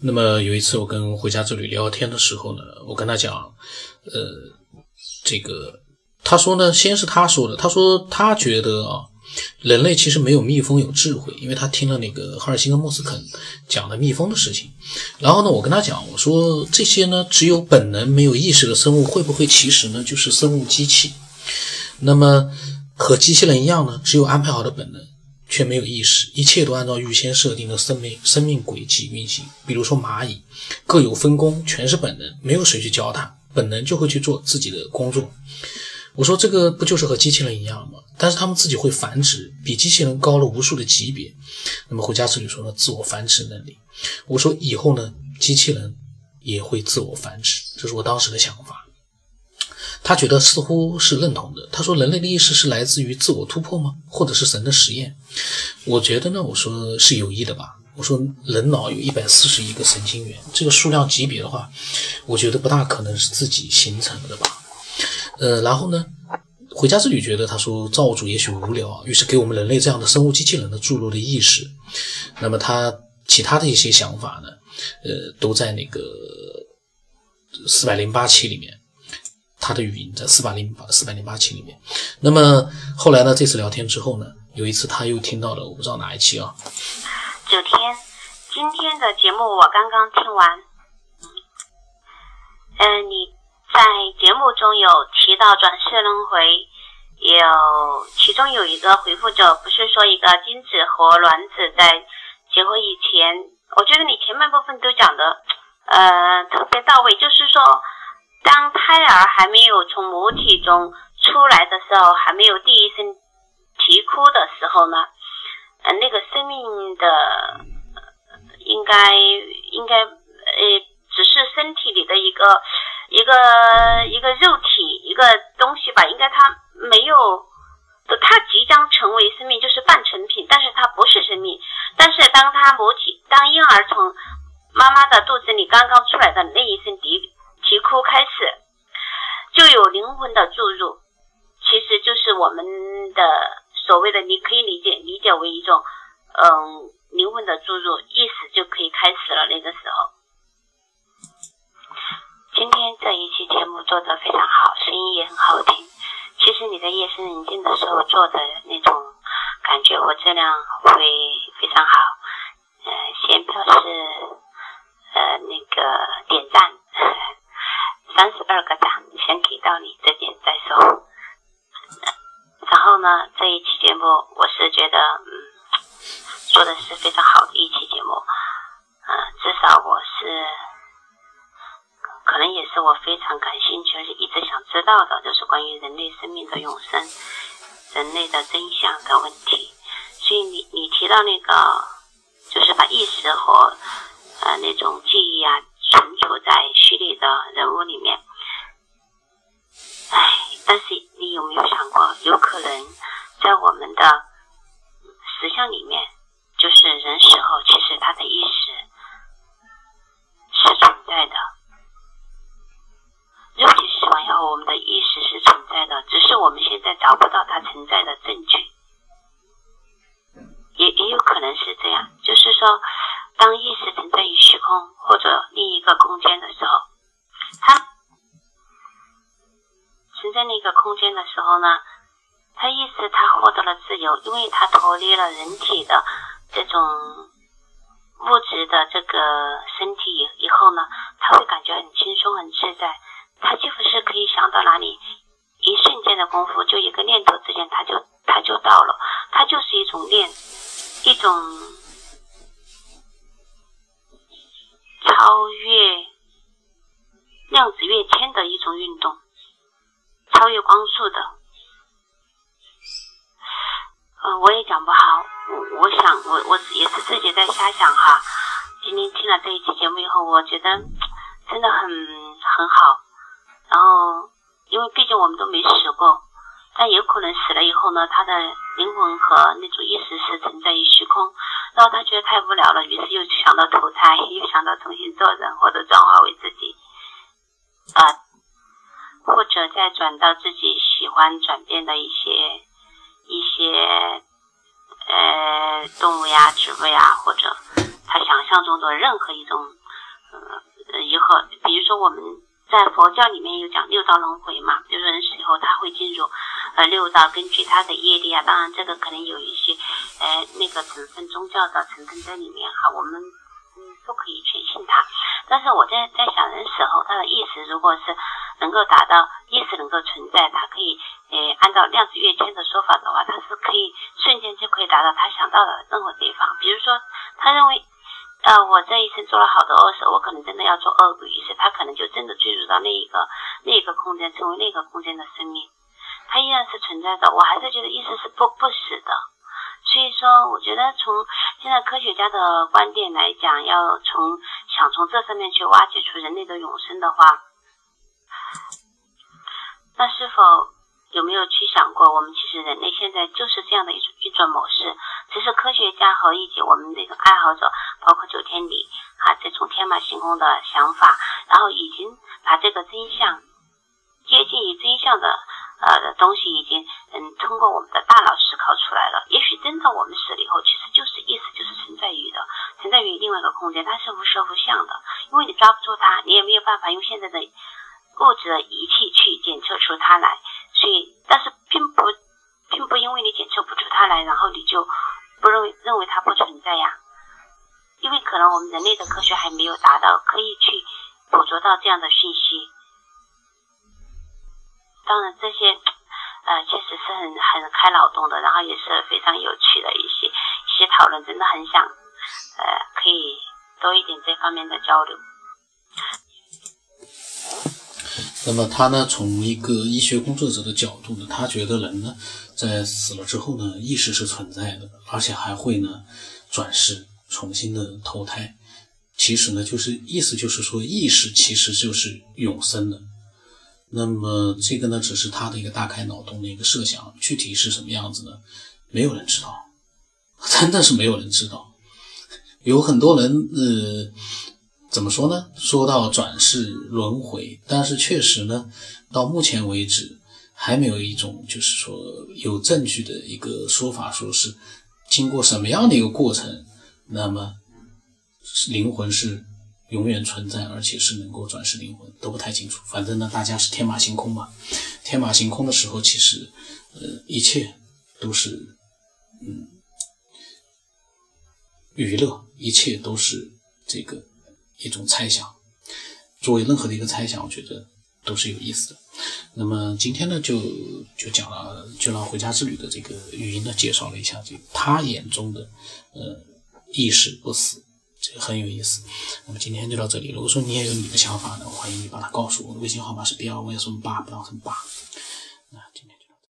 那么有一次我跟回家之旅聊天的时候呢，我跟他讲，呃，这个他说呢，先是他说的，他说他觉得啊，人类其实没有蜜蜂有智慧，因为他听了那个哈尔辛跟莫斯肯讲的蜜蜂的事情。然后呢，我跟他讲，我说这些呢，只有本能没有意识的生物会不会其实呢就是生物机器？那么和机器人一样呢，只有安排好的本能。却没有意识，一切都按照预先设定的生命生命轨迹运行。比如说蚂蚁，各有分工，全是本能，没有谁去教它，本能就会去做自己的工作。我说这个不就是和机器人一样吗？但是他们自己会繁殖，比机器人高了无数的级别。那么回家之旅说呢，自我繁殖能力。我说以后呢，机器人也会自我繁殖，这是我当时的想法。他觉得似乎是认同的。他说：“人类的意识是来自于自我突破吗？或者是神的实验？”我觉得呢，我说是有意的吧。我说人脑有一百四十亿个神经元，这个数量级别的话，我觉得不大可能是自己形成的吧。呃，然后呢，回家之旅觉得他说造物主也许无聊，于是给我们人类这样的生物机器人的注入了意识。那么他其他的一些想法呢，呃，都在那个四百零八期里面。他的语音在四百零八四百零八期里面，那么后来呢？这次聊天之后呢，有一次他又听到了，我不知道哪一期啊。九天，今天的节目我刚刚听完。嗯，你在节目中有提到转世轮回，有其中有一个回复者不是说一个精子和卵子在结合以前，我觉得你前半部分都讲的呃特别到位，就是说。当胎儿还没有从母体中出来的时候，还没有第一声啼哭的时候呢，呃，那个生命的应该应该呃，只是身体里的一个一个一个肉体一个东西吧，应该它没有，它即将成为生命，就是半成品，但是它不是生命。但是当它母体当婴儿从妈妈的肚子里刚刚出来的那一声啼。啼哭开始，就有灵魂的注入，其实就是我们的所谓的，你可以理解理解为一种，嗯，灵魂的注入，意识就可以开始了。那个时候，今天这一期节目做的非常好，声音也很好听。其实你在夜深人静的时候做的那种感觉和质量会非常好。呃，先表示呃那个点赞。三十二个赞，先给到你这边再说。然后呢，这一期节目我是觉得，嗯，做的是非常好的一期节目。嗯，至少我是，可能也是我非常感兴趣，而且一直想知道的，就是关于人类生命的永生、人类的真相的问题。所以你你提到那个，就是把意识和呃那种记忆啊。存储在虚拟的人物里面，找不到它存在的证据。也也有可能是这样，就是说。当意识存在于虚空或者另一个空间的时候，它存在那个空间的时候呢，它意识它获得了自由，因为它脱离了人体的这种物质的这个身体以以后呢，他会感觉很轻松很自在，他几乎是可以想到哪里，的功夫，就一个念头之间，他就他就到了，它就是一种念，一种。超越量子跃迁的一种运动，超越光速的。呃，我也讲不好，我我想我我也是自己在瞎想哈。今天听了这一期节目以后，我觉得真的很很好。因为毕竟我们都没死过。但有可能死了以后呢，他的灵魂和那种意识是存在于虚空，然后他觉得太无聊了，于是又想到投胎，又想到重新做人或者转化为自己，啊，或者再转到自己喜欢转变的一些一些呃动物呀、植物呀，或者他想象中的任何一种呃，以后比如说我们在佛教里面有讲六道轮回嘛，比如说人死后他会进入呃六道，根据他的业力啊，当然这个可能有一些呃那个成分宗教的成分在里面哈，我们嗯。不可以全信他，但是我在在想，人死后他的意识如果是能够达到意识能够存在，他可以呃按照量子跃迁的说法的话，他是可以瞬间就可以达到他想到的任何地方。比如说，他认为呃我这一生做了好多恶事，我可能真的要做恶鬼，于是他可能就真的坠入到那一个那一个空间，成为那个空间的生命，他依然是存在的。我还是觉得意识是不不死的。所以说，我觉得从现在科学家的观点来讲，要从想从这上面去挖掘出人类的永生的话，那是否有没有去想过，我们其实人类现在就是这样的一种运转模式？只是科学家和以及我们这种爱好者，包括九天里啊这种天马行空的想法，然后已经把这个真相接近于真相的。呃的东西已经嗯通过我们的大脑思考出来了。也许真的我们死了以后，其实就是意思就是存在于的，存在于另外一个空间，它是无色无相的。因为你抓不住它，你也没有办法用现在的物质的仪器去检测出它来。所以，但是并不并不因为你检测不出它来，然后你就不认为认为它不存。我们人类的科学还没有达到可以去捕捉到这样的讯息。当然，这些呃，确实是很很开脑洞的，然后也是非常有趣的一些一些讨论，真的很想呃，可以多一点这方面的交流。那么他呢，从一个医学工作者的角度呢，他觉得人呢，在死了之后呢，意识是存在的，而且还会呢转世，重新的投胎。其实呢，就是意思就是说，意识其实就是永生的。那么这个呢，只是他的一个大开脑洞的一个设想，具体是什么样子呢？没有人知道，真的是没有人知道。有很多人，呃，怎么说呢？说到转世轮回，但是确实呢，到目前为止还没有一种就是说有证据的一个说法，说是经过什么样的一个过程，那么灵魂是。永远存在，而且是能够转世灵魂，都不太清楚。反正呢，大家是天马行空嘛。天马行空的时候，其实，呃，一切都是，嗯，娱乐，一切都是这个一种猜想。作为任何的一个猜想，我觉得都是有意思的。那么今天呢，就就讲了，就让回家之旅的这个语音呢，介绍了一下这个他眼中的，呃，意识不死。这个很有意思，那么今天就到这里。如果说你也有你的想法呢，欢迎你把它告诉我。微信号码是 b 二 y 什么八不当什么八。那今天。